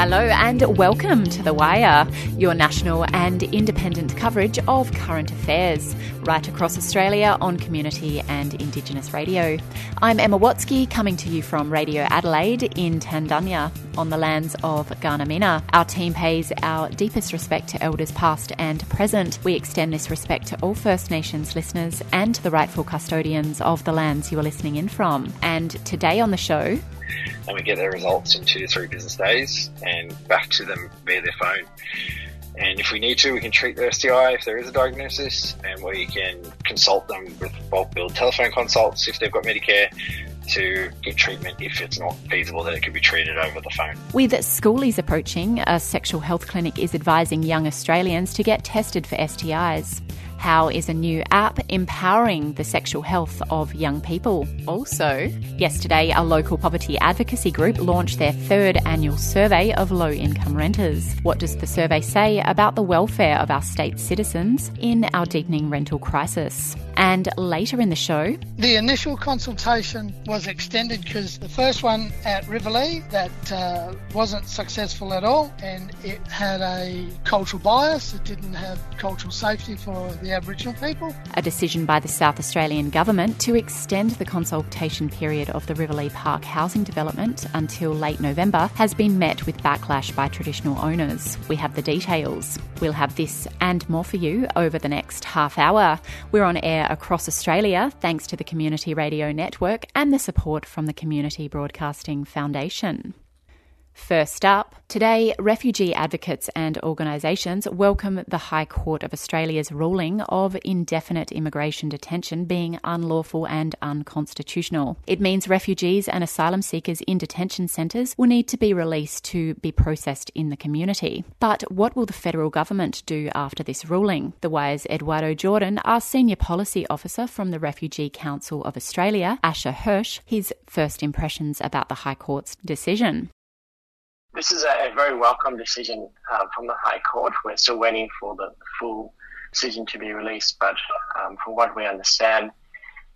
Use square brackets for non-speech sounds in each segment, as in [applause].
Hello and welcome to The Wire, your national and independent coverage of current affairs, right across Australia on community and Indigenous radio. I'm Emma Watsky, coming to you from Radio Adelaide in Tandanya on the lands of Gardamina. Our team pays our deepest respect to elders past and present. We extend this respect to all First Nations listeners and to the rightful custodians of the lands you are listening in from. And today on the show, and we get their results in two to three business days and back to them via their phone. And if we need to, we can treat their STI if there is a diagnosis, and we can consult them with bulk billed telephone consults if they've got Medicare to get treatment if it's not feasible that it could be treated over the phone. With schoolies approaching, a sexual health clinic is advising young Australians to get tested for STIs. How is a new app empowering the sexual health of young people? Also, yesterday, a local poverty advocacy group launched their third annual survey of low income renters. What does the survey say about the welfare of our state citizens in our deepening rental crisis? And later in the show, the initial consultation was extended because the first one at Riverlea that uh, wasn't successful at all, and it had a cultural bias. It didn't have cultural safety for the Aboriginal people. A decision by the South Australian government to extend the consultation period of the Riverlea Park housing development until late November has been met with backlash by traditional owners. We have the details. We'll have this and more for you over the next half hour. We're on air across Australia thanks to the Community Radio Network and the support from the Community Broadcasting Foundation. First up, today, refugee advocates and organisations welcome the High Court of Australia's ruling of indefinite immigration detention being unlawful and unconstitutional. It means refugees and asylum seekers in detention centres will need to be released to be processed in the community. But what will the federal government do after this ruling? The Wire's Eduardo Jordan asked Senior Policy Officer from the Refugee Council of Australia, Asher Hirsch, his first impressions about the High Court's decision. This is a, very welcome decision uh, from the High Court. We're still waiting for the full decision to be released, but um, from what we understand,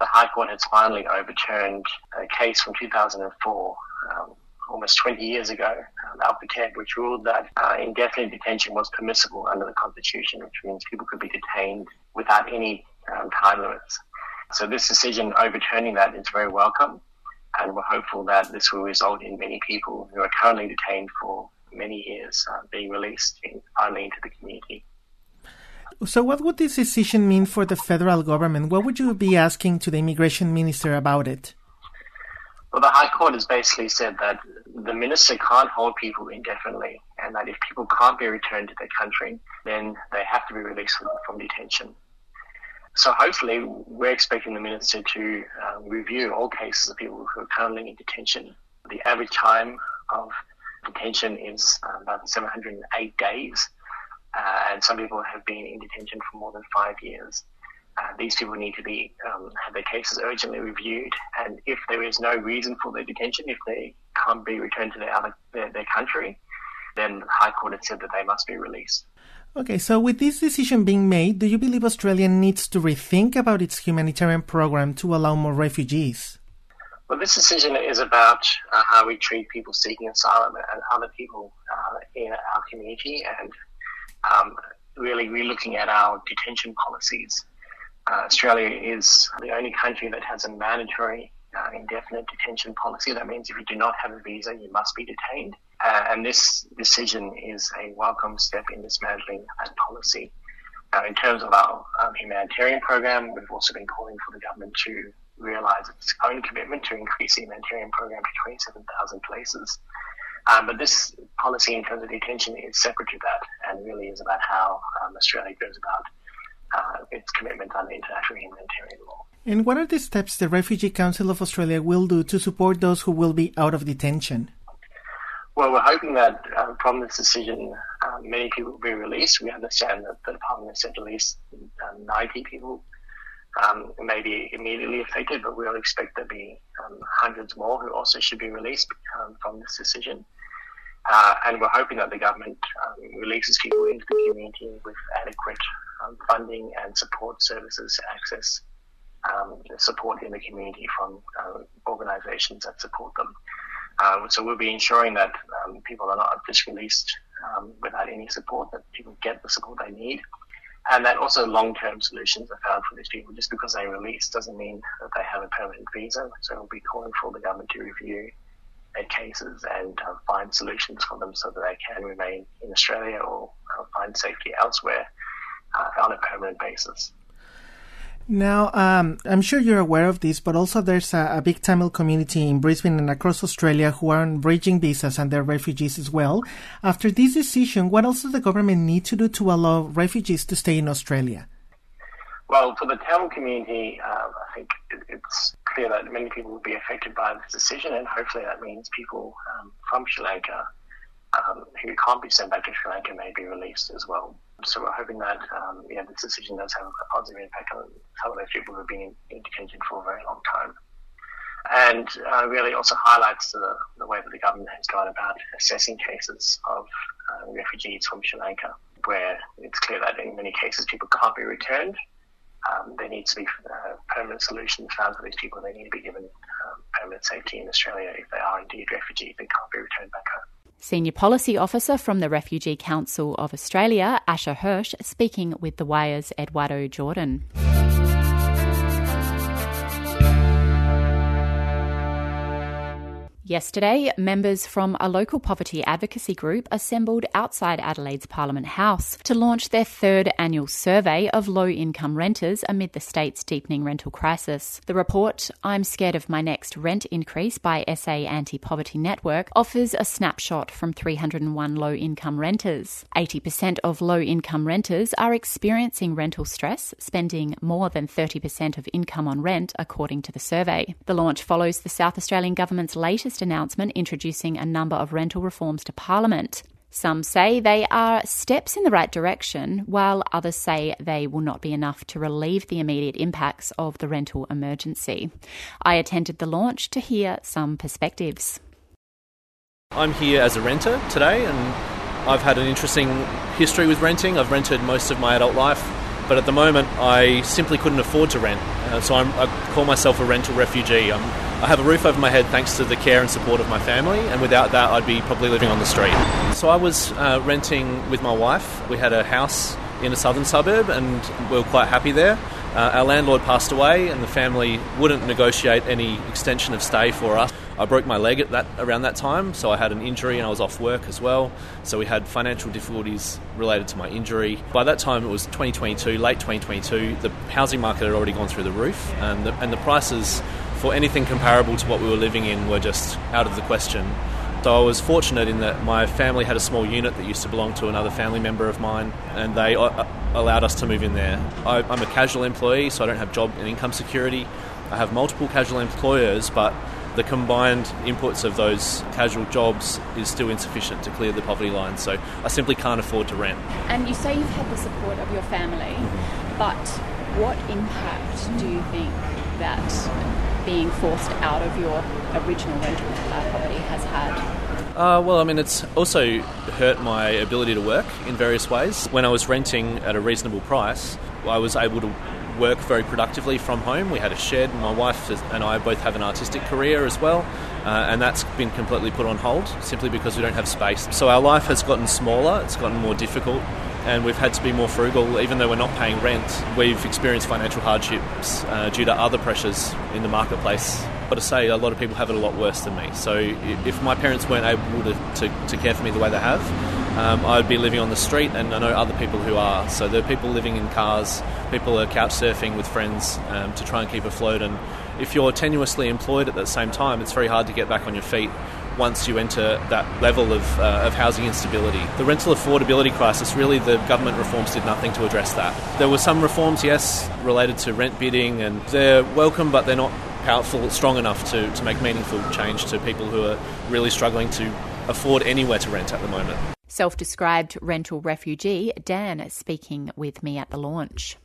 the High Court has finally overturned a case from 2004, um, almost 20 years ago, um, Al-Kateb, which ruled that uh, indefinite detention was permissible under the Constitution, which means people could be detained without any um, time limits. So this decision overturning that is very welcome and we're hopeful that this will result in many people who are currently detained for many years uh, being released in, finally into the community. So, what would this decision mean for the federal government? What would you be asking to the immigration minister about it? Well, the High Court has basically said that the minister can't hold people indefinitely, and that if people can't be returned to their country, then they have to be released from, from detention. So hopefully, we're expecting the minister to uh, review all cases of people who are currently in detention. The average time of detention is uh, about 708 days, uh, and some people have been in detention for more than five years. Uh, these people need to be um, have their cases urgently reviewed, and if there is no reason for their detention, if they can't be returned to their other their, their country, then the High Court has said that they must be released. Okay, so with this decision being made, do you believe Australia needs to rethink about its humanitarian program to allow more refugees? Well, this decision is about uh, how we treat people seeking asylum and other people uh, in our community, and um, really we're looking at our detention policies. Uh, Australia is the only country that has a mandatory uh, indefinite detention policy. That means if you do not have a visa, you must be detained. Uh, and this decision is a welcome step in dismantling that policy. Uh, in terms of our um, humanitarian program, we've also been calling for the government to realise its own commitment to increase the humanitarian program to 27,000 places. Um, but this policy in terms of detention is separate to that and really is about how um, Australia goes about uh, its commitment under international humanitarian law. And what are the steps the Refugee Council of Australia will do to support those who will be out of detention? Well, we're hoping that uh, from this decision, uh, many people will be released. We understand that the department has said at least um, 90 people um, may be immediately affected, but we'll expect there to be um, hundreds more who also should be released um, from this decision. Uh, and we're hoping that the government um, releases people into the community with adequate um, funding and support services access support in the community from uh, organisations that support them. Um, so we'll be ensuring that um, people are not just released um, without any support, that people get the support they need. And that also long-term solutions are found for these people. Just because they release doesn't mean that they have a permanent visa. So we'll be calling for the government to review their cases and uh, find solutions for them so that they can remain in Australia or uh, find safety elsewhere uh, on a permanent basis. Now, um, I'm sure you're aware of this, but also there's a, a, big Tamil community in Brisbane and across Australia who are on bridging visas and they're refugees as well. After this decision, what else does the government need to do to allow refugees to stay in Australia? Well, for the Tamil community, uh, I think it, it's clear that many people will be affected by this decision, and hopefully that means people um, from Sri Lanka um, who can't be sent back to Sri Lanka may be released as well. So we're hoping that um, yeah, this decision does have a positive impact on some of those people who have been in, detention for a very long time. And uh, really also highlights the, the, way that the government has gone about assessing cases of uh, refugees from Sri Lanka, where it's clear that in many cases people can't be returned. Um, there needs to be uh, permanent solutions found for these people. They need to be given um, permanent safety in Australia if they are indeed refugees and can't be returned back home. Senior Policy Officer from the Refugee Council of Australia, Asher Hirsch, speaking with the Wire's Eduardo Jordan. Yesterday, members from a local poverty advocacy group assembled outside Adelaide's Parliament House to launch their third annual survey of low income renters amid the state's deepening rental crisis. The report, I'm Scared of My Next Rent Increase by SA Anti Poverty Network, offers a snapshot from 301 low income renters. 80% of low income renters are experiencing rental stress, spending more than 30% of income on rent, according to the survey. The launch follows the South Australian Government's latest announcement introducing a number of rental reforms to Parliament. Some say they are steps in the right direction, while others say they will not be enough to relieve the immediate impacts of the rental emergency. I attended the launch to hear some perspectives. I'm here as a renter today, and I've had an interesting history with renting. I've rented most of my adult life, but at the moment I simply couldn't afford to rent. Uh, so I'm, i call myself a rental refugee. I'm I have a roof over my head thanks to the care and support of my family, and without that, I'd be probably living on the street. So I was uh, renting with my wife. We had a house in a southern suburb, and we were quite happy there. Uh, our landlord passed away, and the family wouldn't negotiate any extension of stay for us. I broke my leg at that around that time, so I had an injury and I was off work as well. So we had financial difficulties related to my injury. By that time, it was 2022, late 2022. The housing market had already gone through the roof, and the, and the prices for anything comparable to what we were living in were just out of the question. So I was fortunate in that my family had a small unit that used to belong to another family member of mine, and they uh, allowed us to move in there. I, am a casual employee, so I don't have job and income security. I have multiple casual employers, but the combined inputs of those casual jobs is still insufficient to clear the poverty line. So I simply can't afford to rent. And you say you've had the support of your family, mm-hmm. but what impact do you think that being forced out of your original rental uh, property has had? Uh, well, I mean, it's also hurt my ability to work in various ways. When I was renting at a reasonable price, I was able to work very productively from home. We had a shed. My wife and I both have an artistic career as well, uh, and that's been completely put on hold simply because we don't have space. So our life has gotten smaller, it's gotten more difficult, and we've had to be more frugal. Even though we're not paying rent, we've experienced financial hardships uh, due to other pressures in the marketplace. But to say, a lot of people have it a lot worse than me. So if my parents weren't able to, to, to care for me the way they have, um, I'd be living on the street, and I know other people who are. So there are people living in cars, people are couch surfing with friends um, to try and keep afloat. And if you're tenuously employed at the same time, it's very hard to get back on your feet once you enter that level of, uh, of housing instability. The rental affordability crisis, really, the government reforms did nothing to address that. There were some reforms, yes, related to rent bidding, and they're welcome, but they're not powerful, strong enough to, to make meaningful change to people who are really struggling to afford anywhere to rent at the moment. Self described rental refugee Dan speaking with me at the launch.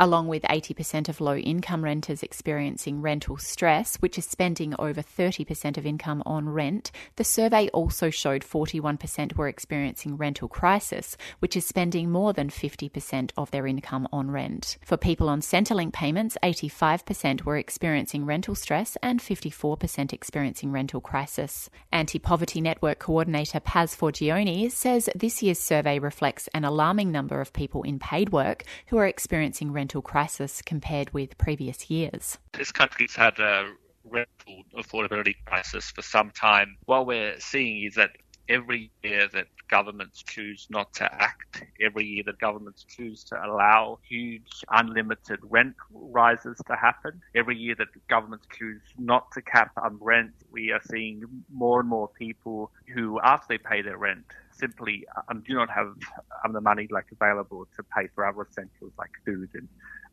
Along with 80% of low income renters experiencing rental stress, which is spending over 30% of income on rent, the survey also showed 41% were experiencing rental crisis, which is spending more than 50% of their income on rent. For people on Centrelink payments, 85% were experiencing rental stress and 54% experiencing rental crisis. Anti Poverty Network Coordinator Pas Forgione says this year's survey reflects an alarming number of people in paid work who are experiencing rental rental crisis compared with previous years. This country's had a rental affordability crisis for some time. What we're seeing is that every year that governments choose not to act, every year that governments choose to allow huge unlimited rent rises to happen, every year that governments choose not to cap um, rent, we are seeing more and more people who, after they pay their rent, simply um, do not have um, the money like available to pay for other essentials like food and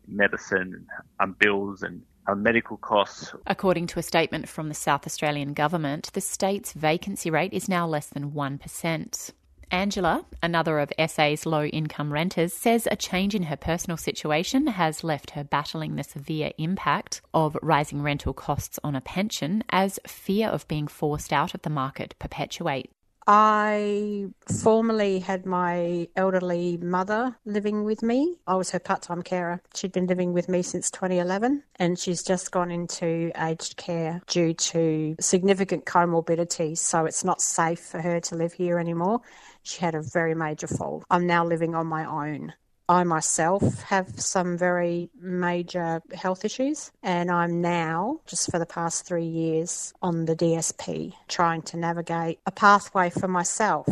medicine and um, bills and uh, medical costs. According to a statement from the South Australian government, the state's vacancy rate is now less than 1%. Angela, another of SA's low income renters, says a change in her personal situation has left her battling the severe impact of rising rental costs on a pension as fear of being forced out of the market perpetuate. I formerly had my elderly mother living with me. I was her part time carer. She'd been living with me since 2011 and she's just gone into aged care due to significant comorbidities. So it's not safe for her to live here anymore. She had a very major fall. I'm now living on my own. I myself have some very major health issues, and I'm now, just for the past three years, on the DSP, trying to navigate a pathway for myself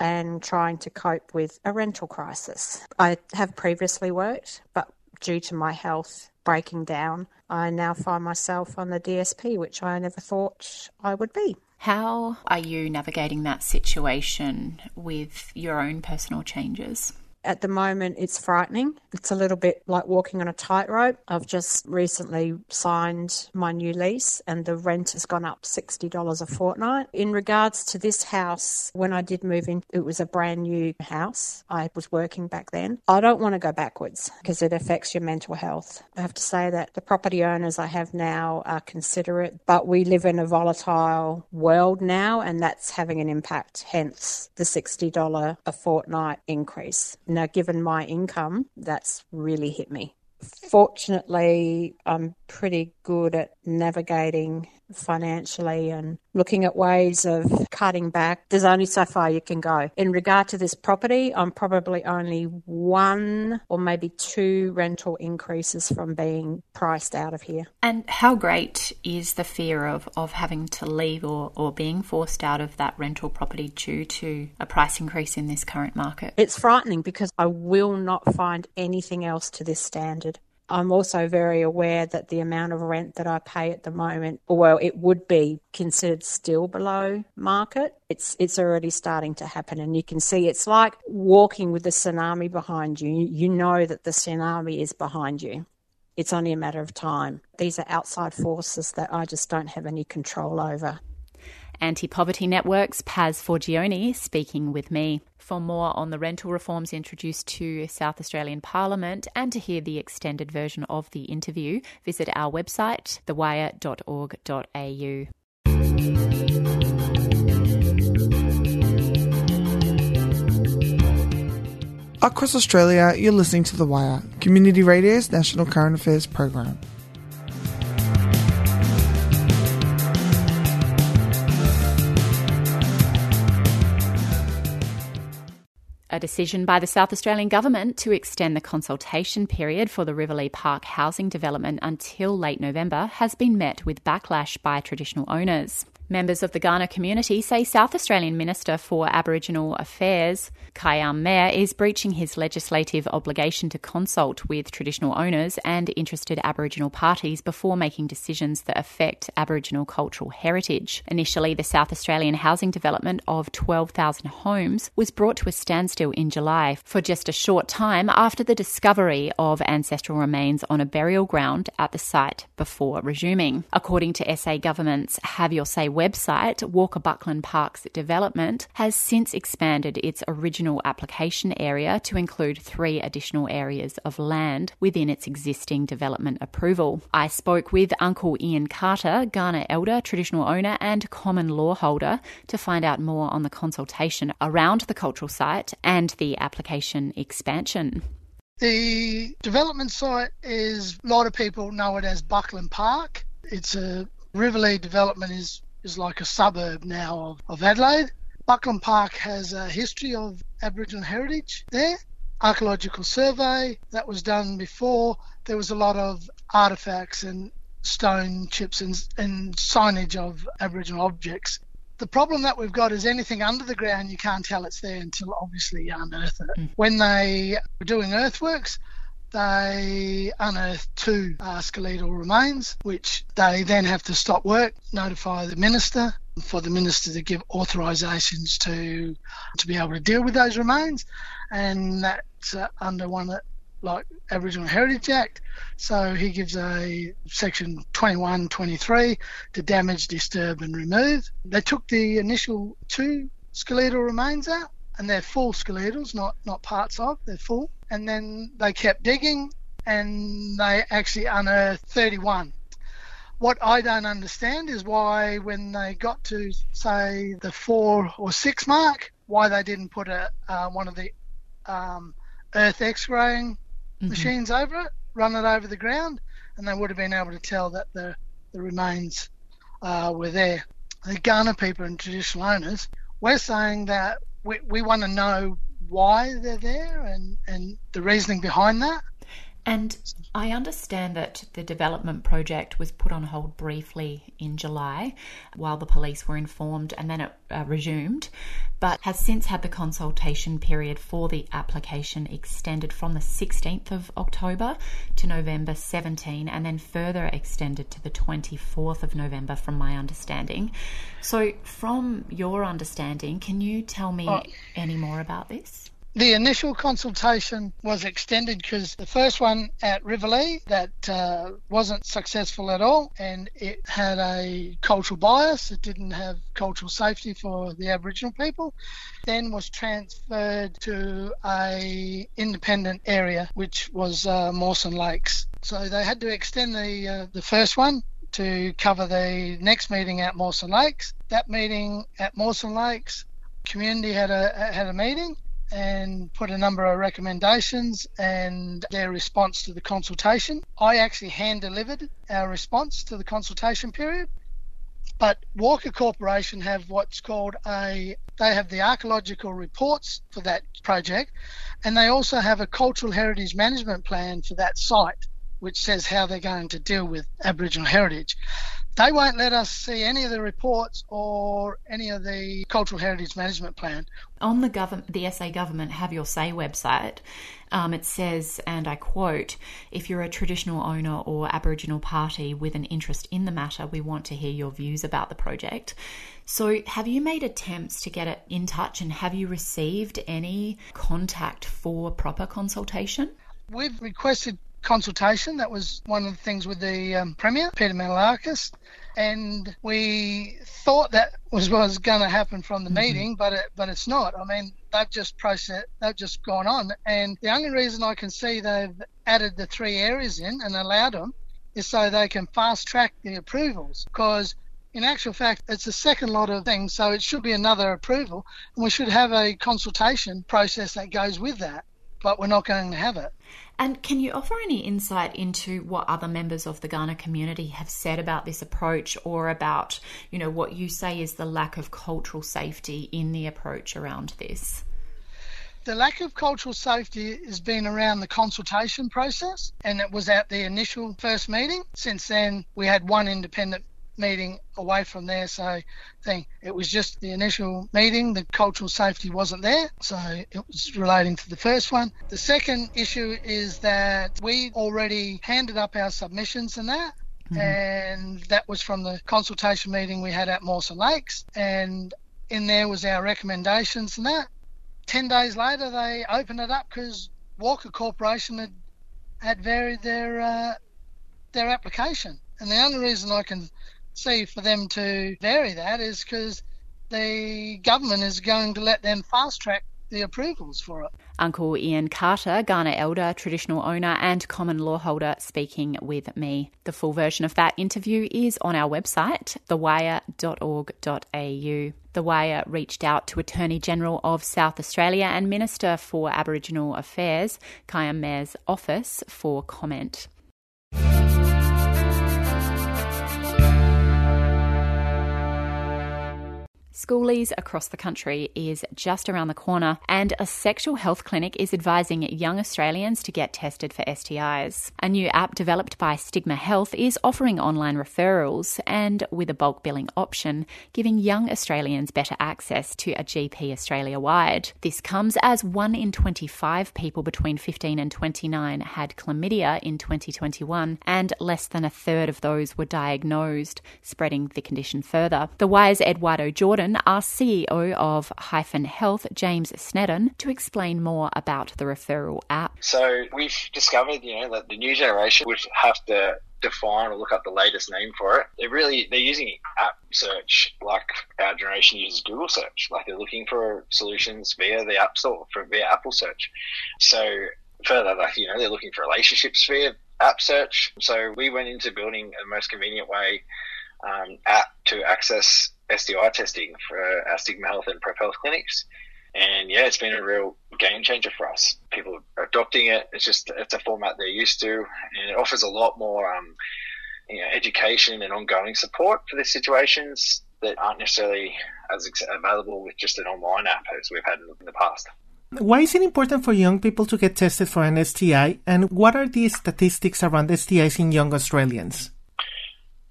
and trying to cope with a rental crisis. I have previously worked, but due to my health breaking down, I now find myself on the DSP, which I never thought I would be. How are you navigating that situation with your own personal changes? At the moment, it's frightening. It's a little bit like walking on a tightrope. I've just recently signed my new lease and the rent has gone up $60 a fortnight. In regards to this house, when I did move in, it was a brand new house. I was working back then. I don't want to go backwards because it affects your mental health. I have to say that the property owners I have now are considerate, but we live in a volatile world now and that's having an impact, hence the $60 a fortnight increase. Now, given my income, that's really hit me. Fortunately, I'm pretty good at navigating financially and looking at ways of cutting back. There's only so far you can go. In regard to this property, I'm probably only one or maybe two rental increases from being priced out of here. And how great is the fear of, of having to leave or, or being forced out of that rental property due to a price increase in this current market? It's frightening because I will not find anything else to this standard. I'm also very aware that the amount of rent that I pay at the moment, well, it would be considered still below market. It's it's already starting to happen, and you can see it's like walking with the tsunami behind you. You know that the tsunami is behind you. It's only a matter of time. These are outside forces that I just don't have any control over. Anti Poverty Network's Pas Forgione speaking with me. For more on the rental reforms introduced to South Australian Parliament and to hear the extended version of the interview, visit our website, thewire.org.au. Across Australia, you're listening to The Wire, Community Radio's national current affairs program. Decision by the South Australian Government to extend the consultation period for the Riverlea Park housing development until late November has been met with backlash by traditional owners. Members of the Kaurna community say South Australian Minister for Aboriginal Affairs, Kyam Maher, is breaching his legislative obligation to consult with traditional owners and interested Aboriginal parties before making decisions that affect Aboriginal cultural heritage. Initially, the South Australian housing development of 12,000 homes was brought to a standstill in July for just a short time after the discovery of ancestral remains on a burial ground at the site before resuming. According to SA Government's Have Your Say website, Walker Buckland Parks Development has since expanded its original application area to include three additional areas of land within its existing development approval. I spoke with Uncle Ian Carter, Kaurna elder, traditional owner, and common law holder to find out more on the consultation around the cultural site and the application expansion. The development site is a lot of people know it as Buckland Park. It's a Riverlea development is is like a suburb now of, of Adelaide. Buckland Park has a history of Aboriginal heritage there. Archaeological survey that was done before. There was a lot of artifacts and stone chips and, and signage of Aboriginal objects the problem that we've got is anything under the ground, you can't tell it's there until obviously you unearth it. Mm. When they were doing earthworks, they unearthed two uh, skeletal remains, which they then have to stop work, notify the minister for the minister to give authorisations to to be able to deal with those remains, and that's uh, under one of the like Aboriginal Heritage Act. So he gives a section 21, 23 to damage, disturb, and remove. They took the initial two skeletal remains out, and they're full skeletals, not not parts of. They're full, and then they kept digging, and they actually unearthed 31. What I don't understand is why, when they got to say the four or six mark, why they didn't put a uh, one of the um, Earth X-raying mm-hmm. machines over it, run it over the ground, and they would have been able to tell that the, the remains uh, were there. The Kaurna people and traditional owners, we're saying that we, we want to know why they're there and, and the reasoning behind that. And I understand that the development project was put on hold briefly in July while the police were informed and then it uh, resumed, but has since had the consultation period for the application extended from the 16th of October to November 17 and then further extended to the 24th of November, from my understanding. So, from your understanding, can you tell me oh. any more about this? The initial consultation was extended because the first one at Riverlea that uh, wasn't successful at all, and it had a cultural bias. It didn't have cultural safety for the Aboriginal people. Then was transferred to a independent area, which was uh, Mawson Lakes. So they had to extend the uh, the first one to cover the next meeting at Mawson Lakes. That meeting at Mawson Lakes, community had a had a meeting and put a number of recommendations and their response to the consultation. I actually hand delivered our response to the consultation period. But Walker Corporation have what's called a they have the archaeological reports for that project and they also have a cultural heritage management plan for that site which says how they're going to deal with Aboriginal heritage they won't let us see any of the reports or any of the cultural heritage management plan. On the government, the SA government have your say website. Um, it says, and I quote, "If you're a traditional owner or Aboriginal party with an interest in the matter, we want to hear your views about the project." So, have you made attempts to get it in touch, and have you received any contact for proper consultation? We've requested consultation. That was one of the things with the um, Premier, Peter Malinauskas. And we thought that was what was going to happen from the mm-hmm. meeting, but it, but it's not. I mean, they've just processed, they've just gone on. And the only reason I can see they've added the three areas in and allowed them is so they can fast track the approvals because in actual fact, it's a second lot of things, so it should be another approval, and we should have a consultation process that goes with that, but we're not going to have it. And can you offer any insight into what other members of the Kaurna community have said about this approach or about, you know, what you say is the lack of cultural safety in the approach around this? The lack of cultural safety has been around the consultation process and it was at the initial first meeting. Since then, we had one independent meeting away from there. So thing it was just the initial meeting. The cultural safety wasn't there, so it was relating to the first one. The second issue is that we already handed up our submissions and that. Mm-hmm. And that was from the consultation meeting we had at Mawson Lakes. And in there was our recommendations and that. 10 days later, they opened it up because Walker Corporation had, had varied their, uh, their application. And the only reason I can see for them to vary that is because the government is going to let them fast track the approvals for it. Uncle Ian Carter, Kaurna elder, traditional owner, and common law holder, speaking with me. The full version of that interview is on our website, thewire.org.au. The Wire reached out to Attorney General of South Australia and Minister for Aboriginal Affairs, Kyam Maher's office, for comment. Schoolies across the country is just around the corner, and a sexual health clinic is advising young Australians to get tested for STIs. A new app developed by Stigma Health is offering online referrals and, with a bulk billing option, giving young Australians better access to a GP Australia wide. This comes as 1 in 25 people between 15 and 29 had chlamydia in 2021, and less than a third of those were diagnosed, spreading the condition further. The Wire's Eduardo Jordan asked CEO of Hyphen Health, James Snedden, to explain more about the referral app. So we've discovered, you know, that the new generation would have to define or look up the latest name for it. They're really they're using app search like our generation uses Google search. Like they're looking for solutions via the App Store for via Apple search. So further, like you know, they're looking for relationships via app search. So we went into building the most convenient way um, app to access STI testing for our Stigma Health and Prep Health clinics. And yeah, it's been a real game changer for us. People are adopting it. It's just it's a format they're used to, and it offers a lot more um, you know, education and ongoing support for the situations that aren't necessarily as available with just an online app as we've had in the past. Why is it important for young people to get tested for an STI, and what are the statistics around STIs in young Australians?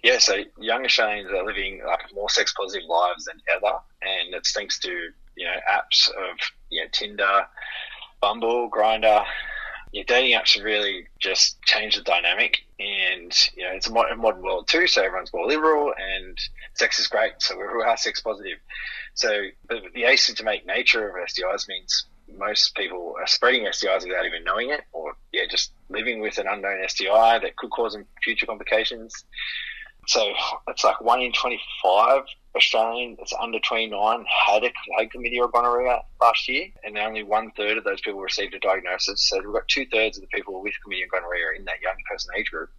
Yeah, so young Australians are living like more sex positive lives than ever, and it's thanks to you know apps of you know Tinder, Bumble, Grindr. Your dating apps have really just changed the dynamic, and you know it's a modern, world too. So everyone's more liberal, and sex is great. So we are sex positive. So the, the asymptomatic nature of STIs means most people are spreading STIs without even knowing it, or yeah, just living with an unknown STI that could cause them future complications. So it's like one in 25 Australian that's under 29 had, a, had chlamydia or gonorrhea last year, and only one third of those people received a diagnosis. So we've got two thirds of the people with chlamydia and gonorrhea in that young person age group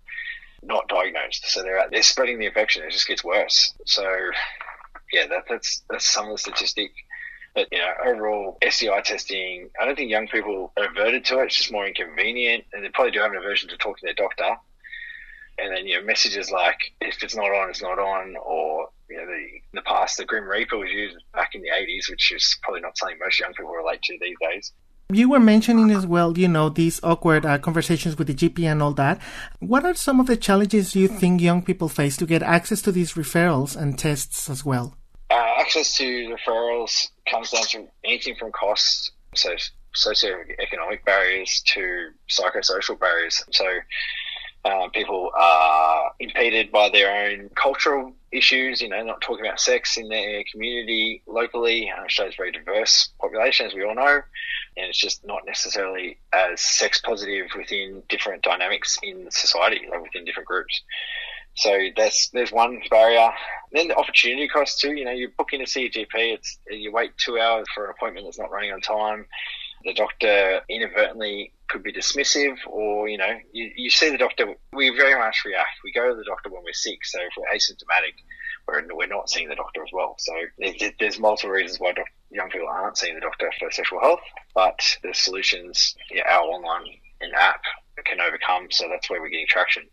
not diagnosed. So they're out, they're spreading the infection. It just gets worse. So yeah, that, that's that's some of the statistic. But you know, overall STI testing, I don't think young people are averted to it. It's just more inconvenient, and they probably do have an aversion to talking to their doctor and then you know messages like if it's not on, it's not on, or you know the in the past the Grim Reaper was used back in the eighties, which is probably not something most young people relate to these days. You were mentioning as well, you know, these awkward uh, conversations with the GP and all that. What are some of the challenges you think young people face to get access to these referrals and tests as well? Uh, access to referrals comes down to anything from costs, so socioeconomic barriers to psychosocial barriers. So uh, people are impeded by their own cultural issues, you know, not talking about sex in their community locally. Uh, Australia's very diverse population, as we all know, and it's just not necessarily as sex positive within different dynamics in society, like within different groups. So that's there's one barrier. Then the opportunity cost too. You know, you're booking to see a GP, it's you wait two hours for an appointment that's not running on time the doctor inadvertently could be dismissive or, you know, you, you see the doctor, we very much react. We go to the doctor when we're sick. So if we're asymptomatic, we're, we're not seeing the doctor as well. So there's multiple reasons why young people aren't seeing the doctor for sexual health, but the solutions, yeah, our online and app can overcome. So that's where we're getting traction.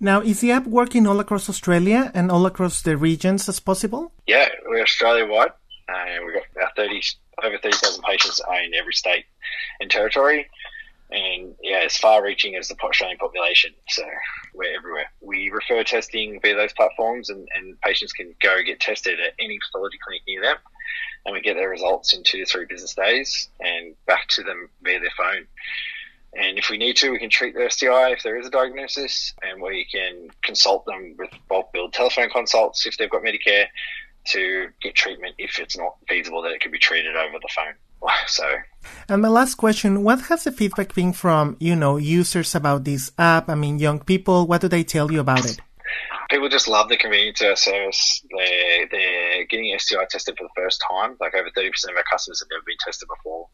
Now, is the app working all across Australia and all across the regions as possible? Yeah, we're Australia wide. Uh, we've got our 30, over 30,000 patients in every state and territory. And yeah, as far reaching as the Australian population. So we're everywhere. We refer testing via those platforms, and, and patients can go get tested at any pathology clinic near them. And we get their results in two to three business days and back to them via their phone. And if we need to, we can treat their STI if there is a diagnosis, and we can consult them with bulk billed telephone consults if they've got Medicare to get treatment if it's not feasible that it can be treated over the phone. [laughs] So, and my last question: What has the feedback been from you know users about this app? I mean, young people. What do they tell you about it? people just love the convenience of our service. They're, they're getting STI tested for the first time. Like over 30% of our customers have never been tested before.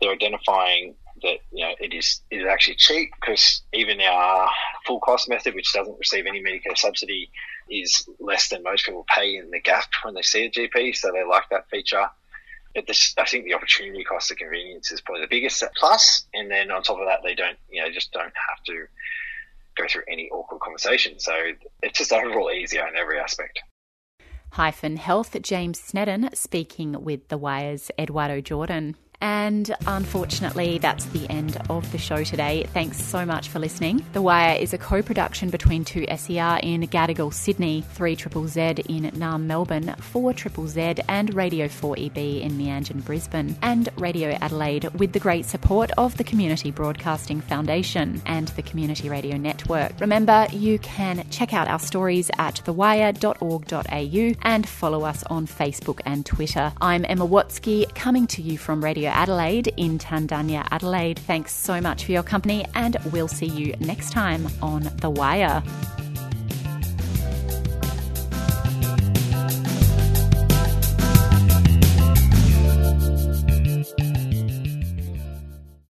They're identifying that you know it is it is actually cheap because even our full cost method, which doesn't receive any Medicare subsidy, is less than most people pay in the gap when they see a GP. So they like that feature. But this, I think the opportunity cost of convenience is probably the biggest plus. And then on top of that, they don't, you know, just don't have to go through any awkward conversation. So it's just overall easier in every aspect. Hyphen Health, James Snedden speaking with The Wire's Eduardo Jordan. And unfortunately, that's the end of the show today. Thanks so much for listening. The Wire is a co production between 2SER in Gadigal, Sydney, 3 Triple Z in Naarm, Melbourne, 4 Triple Z, and Radio 4EB in Meanjin, Brisbane, and Radio Adelaide with the great support of the Community Broadcasting Foundation and the Community Radio Network. Remember, you can check out our stories at thewire.org.au and follow us on Facebook and Twitter. I'm Emma Watsky, coming to you from Radio Adelaide in Tandanya, Adelaide. Thanks so much for your company, and we'll see you next time on The Wire.